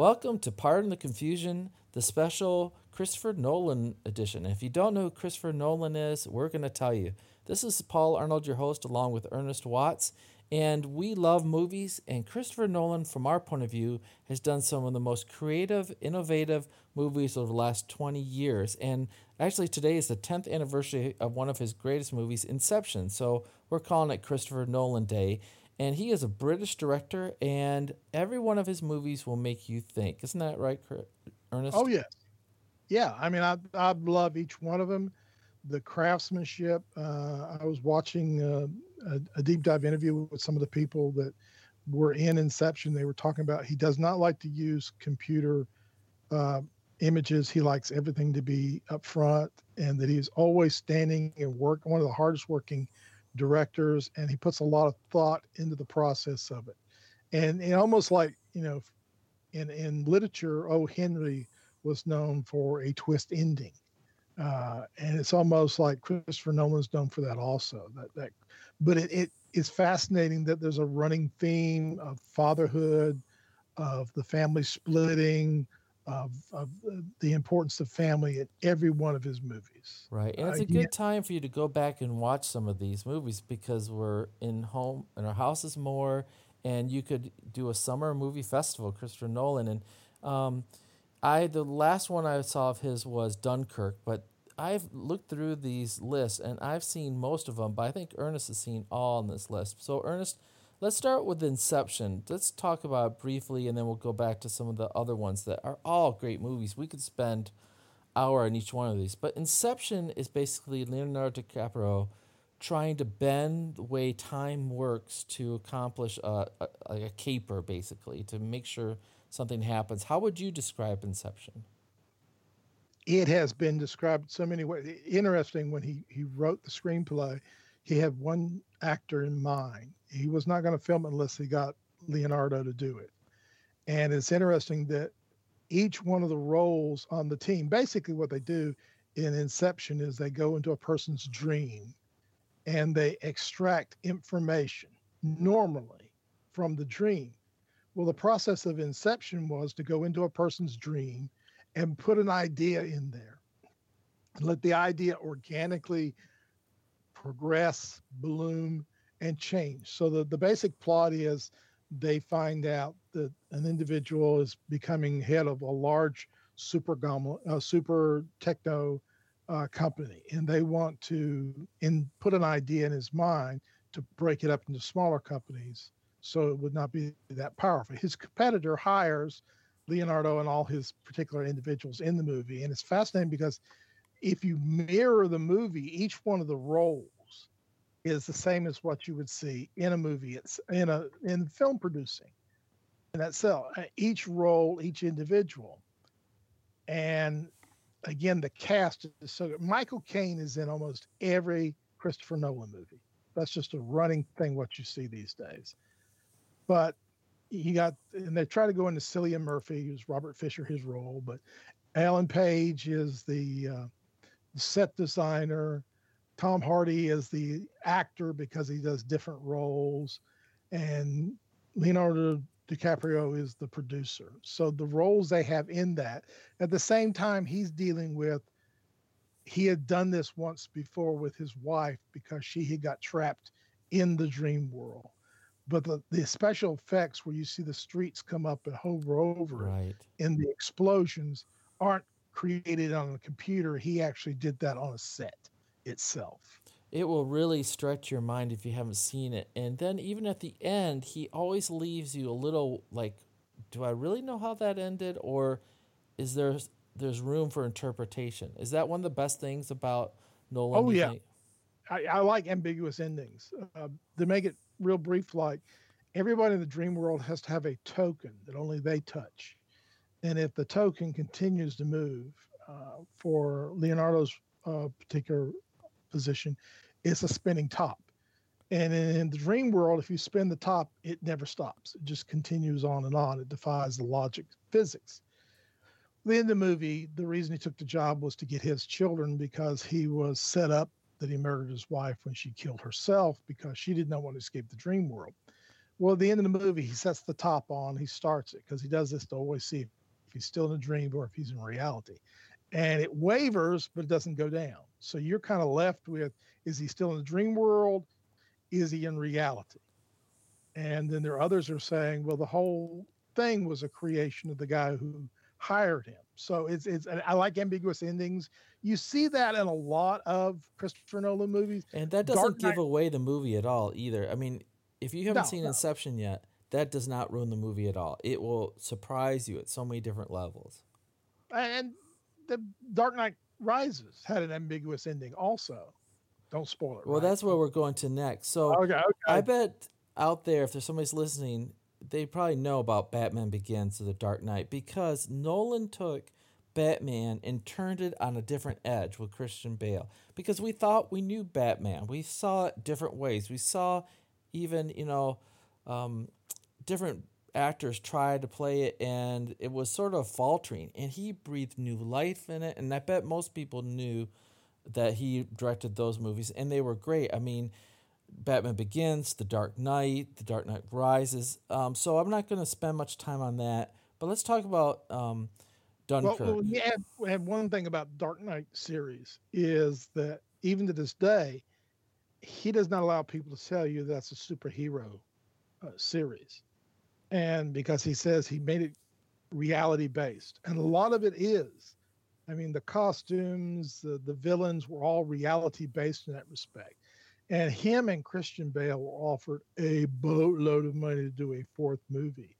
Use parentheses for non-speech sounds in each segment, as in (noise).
Welcome to Pardon the Confusion, the special Christopher Nolan edition. If you don't know who Christopher Nolan is, we're going to tell you. This is Paul Arnold, your host, along with Ernest Watts. And we love movies, and Christopher Nolan, from our point of view, has done some of the most creative, innovative movies over the last 20 years. And actually, today is the 10th anniversary of one of his greatest movies, Inception. So we're calling it Christopher Nolan Day. And he is a British director, and every one of his movies will make you think. Isn't that right, Ernest? Oh, yeah. Yeah. I mean, I, I love each one of them. The craftsmanship. Uh, I was watching. Uh, a, a, deep dive interview with some of the people that were in Inception. They were talking about he does not like to use computer uh, images. He likes everything to be up front, and that he's always standing and work. One of the hardest working directors, and he puts a lot of thought into the process of it. And, and almost like you know, in in literature, O. Henry was known for a twist ending. Uh, and it's almost like Christopher Nolan's known for that also. That that but it, it is fascinating that there's a running theme of fatherhood, of the family splitting, of, of the importance of family in every one of his movies. Right. And it's a good time for you to go back and watch some of these movies because we're in home in our houses more and you could do a summer movie festival, Christopher Nolan. And um, I the last one I saw of his was Dunkirk, but I've looked through these lists and I've seen most of them, but I think Ernest has seen all on this list. So, Ernest, let's start with Inception. Let's talk about briefly, and then we'll go back to some of the other ones that are all great movies. We could spend hour on each one of these, but Inception is basically Leonardo DiCaprio trying to bend the way time works to accomplish a, a, a caper, basically, to make sure something happens. How would you describe Inception? it has been described so many ways. Interesting when he he wrote the screenplay, he had one actor in mind. He was not going to film it unless he got Leonardo to do it. And it's interesting that each one of the roles on the team, basically what they do in Inception is they go into a person's dream and they extract information normally from the dream. Well, the process of Inception was to go into a person's dream and put an idea in there. Let the idea organically progress, bloom, and change. So the, the basic plot is they find out that an individual is becoming head of a large super uh, super techno uh, company, and they want to in put an idea in his mind to break it up into smaller companies so it would not be that powerful. His competitor hires Leonardo and all his particular individuals in the movie. And it's fascinating because if you mirror the movie, each one of the roles is the same as what you would see in a movie. It's in a in film producing. in that so uh, each role, each individual. And again, the cast is so good. Michael Caine is in almost every Christopher Nolan movie. That's just a running thing what you see these days. But he got and they try to go into Cillian Murphy, who's Robert Fisher, his role, but Ellen Page is the, uh, set designer. Tom Hardy is the actor because he does different roles, and Leonardo DiCaprio is the producer. So the roles they have in that. At the same time, he's dealing with. He had done this once before with his wife because she had got trapped in the dream world but the, the special effects where you see the streets come up and hover over right. and the explosions aren't created on a computer. He actually did that on a set itself. It will really stretch your mind if you haven't seen it. And then even at the end, he always leaves you a little like, do I really know how that ended, or is there there's room for interpretation? Is that one of the best things about Nolan? Oh yeah, I, I, like ambiguous endings. Uh, to make it real brief like everybody in the dream world has to have a token that only they touch and if the token continues to move uh, for leonardo's uh, particular position it's a spinning top and in the dream world if you spin the top it never stops it just continues on and on it defies the logic physics in the movie the reason he took the job was to get his children because he was set up that he murdered his wife when she killed herself because she did not want to escape the dream world. Well, at the end of the movie, he sets the top on. He starts it because he does this to always see if he's still in a dream or if he's in reality. And it wavers, but it doesn't go down. So you're kind of left with is he still in the dream world? Is he in reality? And then there are others who are saying, well, the whole thing was a creation of the guy who hired him. So it's it's I like ambiguous endings. You see that in a lot of Christopher Nolan movies. And that doesn't give away the movie at all either. I mean, if you haven't no, seen no. Inception yet, that does not ruin the movie at all. It will surprise you at so many different levels. And the Dark Knight Rises had an ambiguous ending also. Don't spoil it. Well, right? that's where we're going to next. So okay, okay. I bet out there, if there's somebody's listening, they probably know about Batman Begins or The Dark Knight because Nolan took Batman and turned it on a different edge with Christian Bale because we thought we knew Batman. We saw it different ways. We saw even, you know, um, different actors tried to play it and it was sort of faltering and he breathed new life in it and i bet most people knew that he directed those movies and they were great. I mean batman begins the dark knight the dark knight rises um, so i'm not going to spend much time on that but let's talk about um, dunkirk well, well, we, have, we have one thing about dark knight series is that even to this day he does not allow people to tell you that's a superhero uh, series and because he says he made it reality based and a lot of it is i mean the costumes the, the villains were all reality based in that respect. And him and christian bale were offered a boatload of money to do a fourth movie.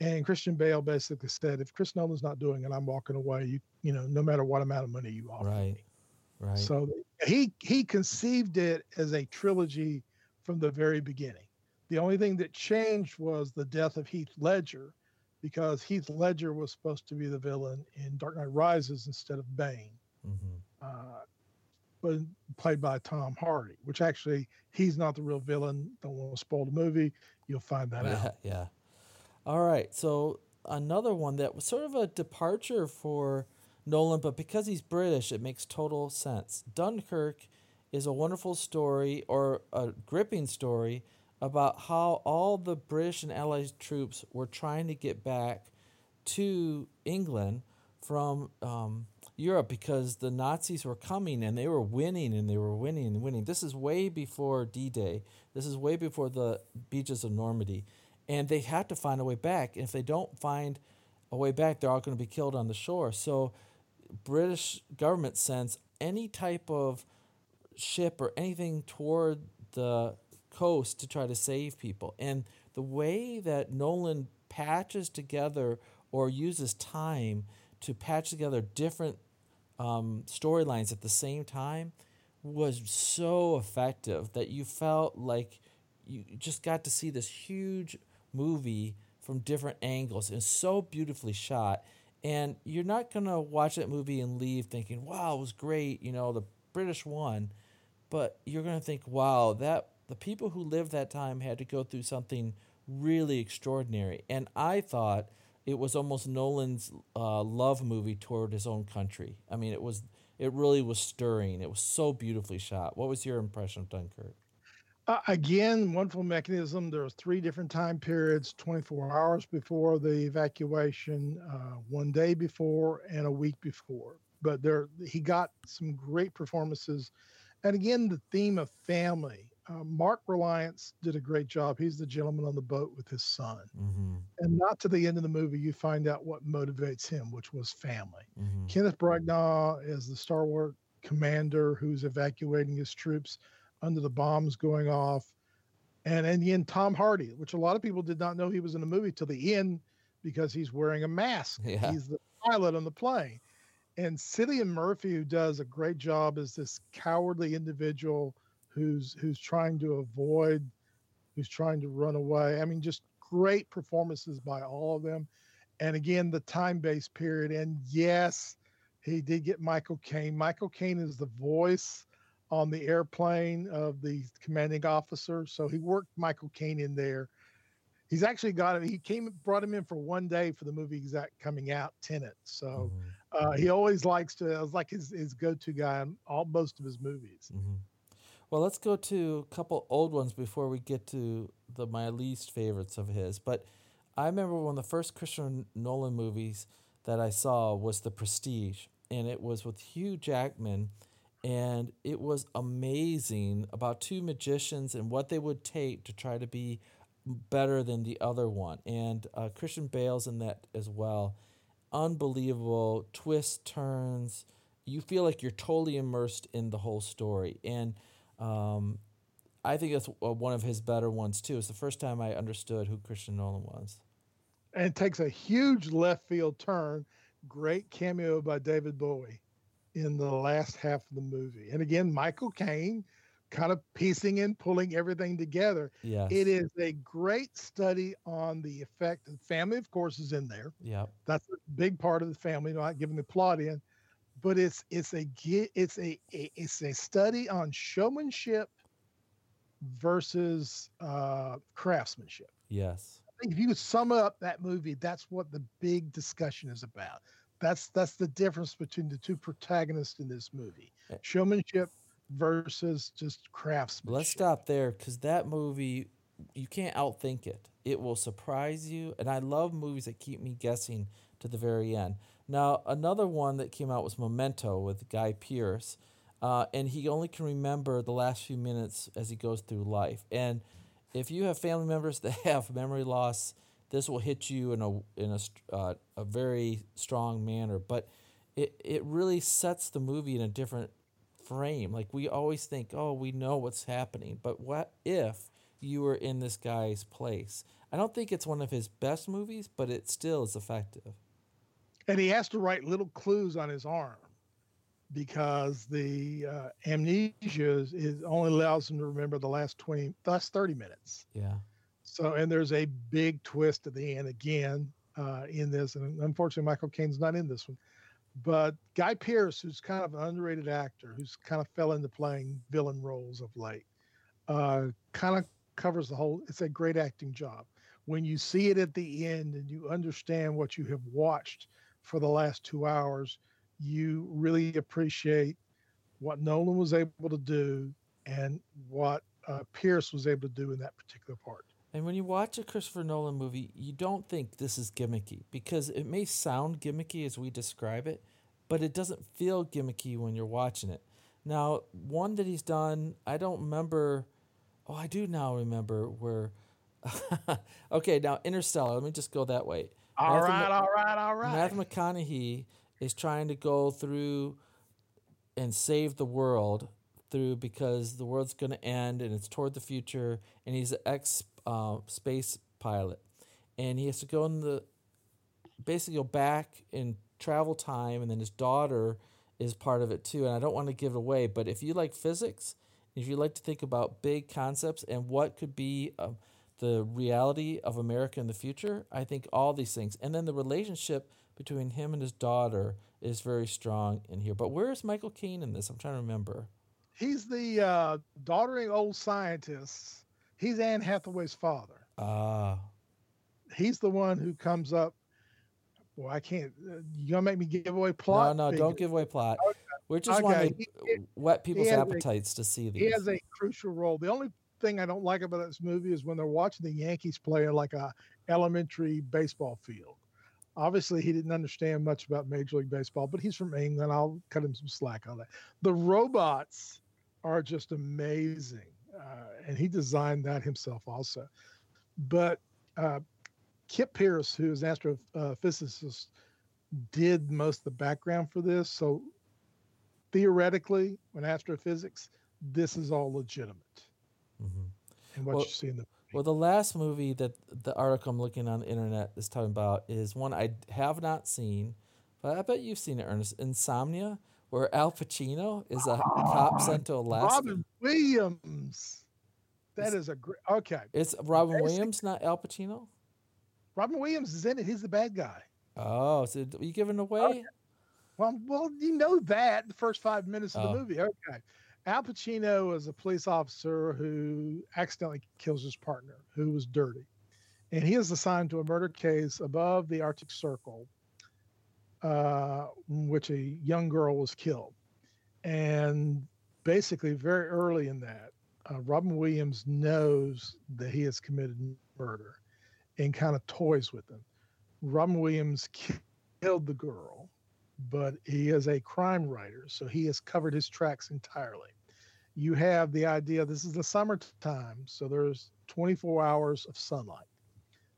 And christian bale basically said if chris nolan's not doing it i'm walking away. You you know no matter what amount of money you offer right me. right. So he he conceived it as a trilogy from the very beginning the only thing that changed was the death of Heath Ledger, because Heath Ledger was supposed to be the villain in Dark Knight Rises instead of Bane, mm-hmm. uh, but played by Tom Hardy. Which actually, he's not the real villain. Don't want to spoil the movie. You'll find that yeah, out. (laughs) Yeah. All right. So another one that was sort of a departure for Nolan, but because he's British, it makes total sense. Dunkirk is a wonderful story or a gripping story about how all the British and Allied troops were trying to get back to England from um, Europe because the Nazis were coming and they were winning and they were winning and winning. This is way before D Day. This is way before the beaches of Normandy. And they had to find a way back. And if they don't find a way back, they're all going to be killed on the shore. So, British government sends any type of ship or anything toward the coast to try to save people. And the way that Nolan patches together or uses time to patch together different um, storylines at the same time was so effective that you felt like you just got to see this huge movie from different angles and so beautifully shot. And you're not going to watch that movie and leave thinking, wow, it was great, you know, the British won. But you're going to think, wow, that the people who lived that time had to go through something really extraordinary. And I thought it was almost Nolan's uh, love movie toward his own country. I mean, it was it really was stirring. It was so beautifully shot. What was your impression of Dunkirk? Uh, again, wonderful mechanism. There was three different time periods: 24 hours before the evacuation, uh, one day before, and a week before. But there, he got some great performances, and again, the theme of family uh, Mark Rylance did a great job. He's the gentleman on the boat with his son. Mm-hmm. And not to the end of the movie, you find out what motivates him, which was family. Mm-hmm. Kenneth Branagh is the Star Wars commander who's evacuating his troops under the bombs going off. And in the end, Tom Hardy, which a lot of people did not know he was in the movie till the end because he's wearing a mask. Yeah. He's the pilot on the plane. And Cillian Murphy, who does a great job as this cowardly individual who's who's trying to avoid, who's trying to run away. I mean, just great performances by all of them. And again, the time-based period. And yes, he did get Michael Caine. Michael Caine is the voice on the airplane of the commanding officer. So he worked Michael Caine in there. He's actually got him. He came, brought him in for one day for the movie exact coming out, Tenet. So mm-hmm. uh, he always likes to. It was like his his go to guy on all most of his movies. Mm-hmm. Well, let's go to a couple old ones before we get to the my least favorites of his. But I remember one of the first Christopher Nolan movies that I saw was The Prestige, and it was with Hugh Jackman, and it was amazing about two magicians and what they would take to try to be better than the other one. And uh, Christian Bale's in that as well. Unbelievable twists, turns. You feel like you're totally immersed in the whole story, and um, I think that's one of his better ones too. It's the first time I understood who Christian Nolan was. And it takes a huge left field turn. Great cameo by David Bowie in the last half of the movie. And again, Michael Caine kind of piecing and pulling everything together. Yes. It is a great study on the effect. The family, of course, is in there. Yeah. That's a big part of the family, not giving the plot in, but it's it's a it's a, it's a study on showmanship versus uh, craftsmanship. Yes. I think if you could sum up that movie, that's what the big discussion is about. That's that's the difference between the two protagonists in this movie: Eh. showmanship versus just craftsmanship. Let's stop there because that movie, you can't outthink it. It will surprise you, and I love movies that keep me guessing to the very end. Now, another one that came out was Memento with Guy Pearce, uh, and he only can remember the last few minutes as he goes through life. And if you have family members (laughs) that have memory loss, this will hit you in a in a uh, a very strong manner. But it it really sets the movie in a different frame. Like we always think, oh, we know what's happening, but what if you were in this guy's place? I don't think it's one of his best movies, but it still is effective. And he has to write little clues on his arm because the uh, amnesia is, is only allows him to remember the last 20 last 30 minutes. Yeah. so and there's a big twist at the end again uh, in this. And unfortunately michael caine's not in this one. But guy pearce who's kind of an underrated actor who's kind of fell into playing villain roles of late uh, kind of covers the whole it's a great acting job. When you see it at the end and you understand what you have watched for the last two hours, you really appreciate what Nolan was able to do and what uh, Pearce was able to do in that particular part. And when you watch a Christopher Nolan movie, you don't think this is gimmicky because it may sound gimmicky as we describe it, but it doesn't feel gimmicky when you're watching it. Now, one that he's done, I don't remember. Oh, I do now remember where. (laughs) okay, now Interstellar. Let me just go that way. All Matthew right, all right, all right. Matthew McConaughey is trying to go through and save the world through because the world's going to end and it's toward the future and he's an ex uh, space pilot and he has to go in the basically go back in travel time and then his daughter is part of it too and I don't want to give it away but if you like physics if you like to think about big concepts and what could be um, the reality of America in the future, I think all these things. And then the relationship between him and his daughter is very strong in here. But where is Michael Caine in this? I'm trying to remember. He's the uh, doddering old scientist. He's Anne Hathaway's father. Ah, He's the one who comes up. Well, I can't. Uh, you gonna make me give away plot? no, no, don't give away plot. We're just Okay, want he- to whet people's has a- appetites to see these. He has a crucial role. The only thing I don't like about this movie is when they're watching the Yankees play on like a elementary baseball field. Obviously, he didn't understand much about Major League Baseball, but he's from England. I'll cut him some slack on that. The robots are just amazing, uh, and he designed that himself also. But uh, Kip Pierce, who is an astrophysicist, did most of the background for this. So theoretically, when astrophysics, this is all legitimate Mhm. and what Well- you see in the Well, the last movie that the article I'm looking on the internet is talking about is one I have not seen, but I bet you've seen it, Ernest. Insomnia, where Al Pacino is a cop (gasps) sent to Alaska. Robin Williams. That Is- is a great. Okay, It's Robin Williams, not Al Pacino. Robin Williams is in it. He's the bad guy. Oh, so are you giving away? Well, well, you know that the first five minutes of the Oh. movie. Okay, Al Pacino is a police officer who accidentally kills his partner, who was dirty, and he is assigned to a murder case above the Arctic Circle, uh, in which a young girl was killed, and basically very early in that, uh, Robin Williams knows that he has committed murder and kind of toys with him. Robin Williams killed the girl, but he is a crime writer, so he has covered his tracks entirely. You have the idea this is the summertime, so there's 24 hours of sunlight.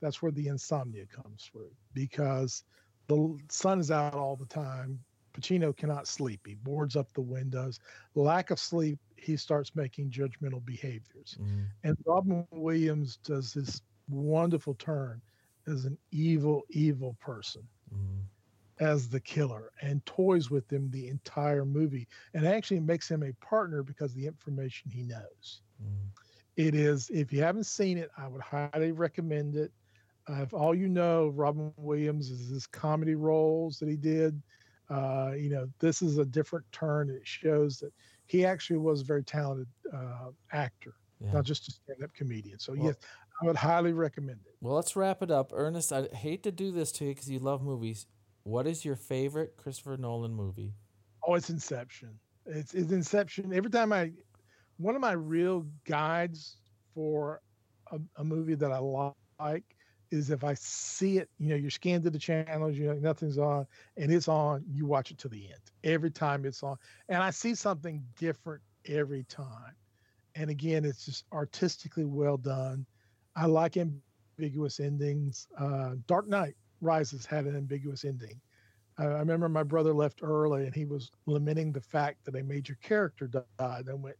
That's where the insomnia comes through because the sun is out all the time. Pacino cannot sleep. He boards up the windows. Lack of sleep, he starts making judgmental behaviors. Mm. And Robin Williams does this wonderful turn as an evil, evil person mm. As the killer and toys with him the entire movie and actually makes him a partner because the information he knows. Mm. It is, if you haven't seen it, I would highly recommend it. Uh, if all you know of Robin Williams is his comedy roles that he did, uh, you know, this is a different turn. It shows that he actually was a very talented uh, actor, yeah. not just a stand-up comedian. So well, yes, I would highly recommend it. Well, let's wrap it up, Ernest. I hate to do this to you because you love movies. What is your favorite Christopher Nolan movie? Oh, it's Inception. It's, it's Inception. Every time I, one of my real guides for a, a movie that I like is if I see it, you know, you're scanned to the channels, you know, nothing's on, and it's on, you watch it to the end every time it's on. And I see something different every time. And again, it's just artistically well done. I like ambiguous endings. Uh, Dark Knight Rises had an ambiguous ending. I, I remember my brother left early and he was lamenting the fact that a major character died. And went,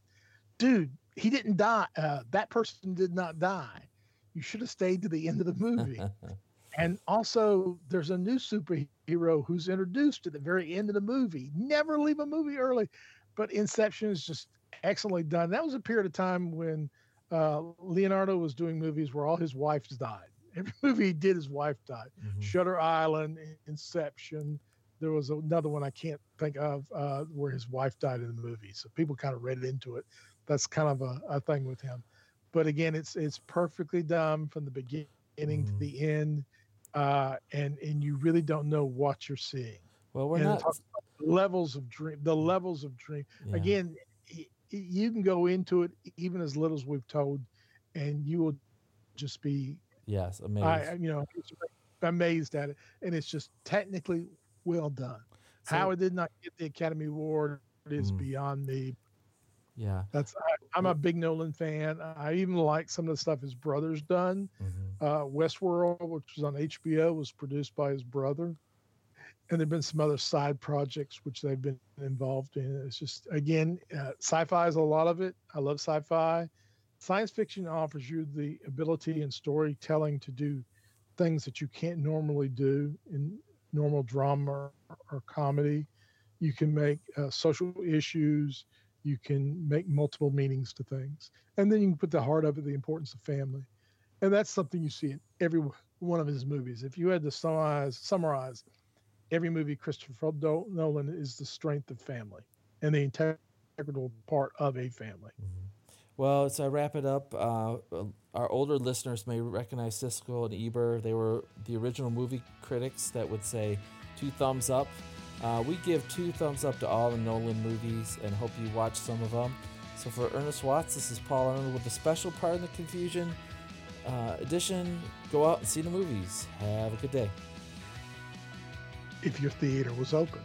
dude, he didn't die. Uh, that person did not die you should have stayed to the end of the movie. (laughs) and also, there's a new superhero who's introduced at the very end of the movie. Never leave a movie early. But Inception is just excellently done. That was a period of time when uh, Leonardo was doing movies where all his wives died. Every (laughs) movie he did, his wife died. Mm-hmm. Shutter Island, Inception. There was another one I can't think of uh, where his wife died in the movie. So people kind of read it into it. That's kind of a, a thing with him but again, it's it's perfectly done from the beginning mm-hmm. to the end, uh, and and you really don't know what you're seeing. Well, we're and not levels of dream. The levels of dream. Yeah. Again, you can go into it even as little as we've told, and you will just be yes amazed. I, you know, amazed at it, and it's just technically well done. So, How it did not get the Academy Award is mm. beyond me. Yeah, that's I, am a big Nolan fan. I even like some of the stuff his brother's done. Mm-hmm. Uh, Westworld, which was on HBO, was produced by his brother, and there've been some other side projects which they've been involved in. It's just again, uh, sci-fi is a lot of it. I love sci-fi. Science fiction offers you the ability and storytelling to do things that you can't normally do in normal drama or, or comedy. You can make uh, social issues. You can make multiple meanings to things. And then you can put the heart of it the importance of family. And that's something you see in every one of his movies. If you had to summarize summarize every movie christopher nolan is the strength of family and the integral part of a family. Mm-hmm. Well as i wrap it up uh, our older listeners may recognize siskel and ebert they were the original movie critics that would say two thumbs up uh, we give two thumbs up to all the Nolan movies and hope you watch some of them. So for Ernest Watts, this is Paul Arnold with a special Pardon the Confusion uh, edition. Go out and see the movies. Have a good day. If your theater was open.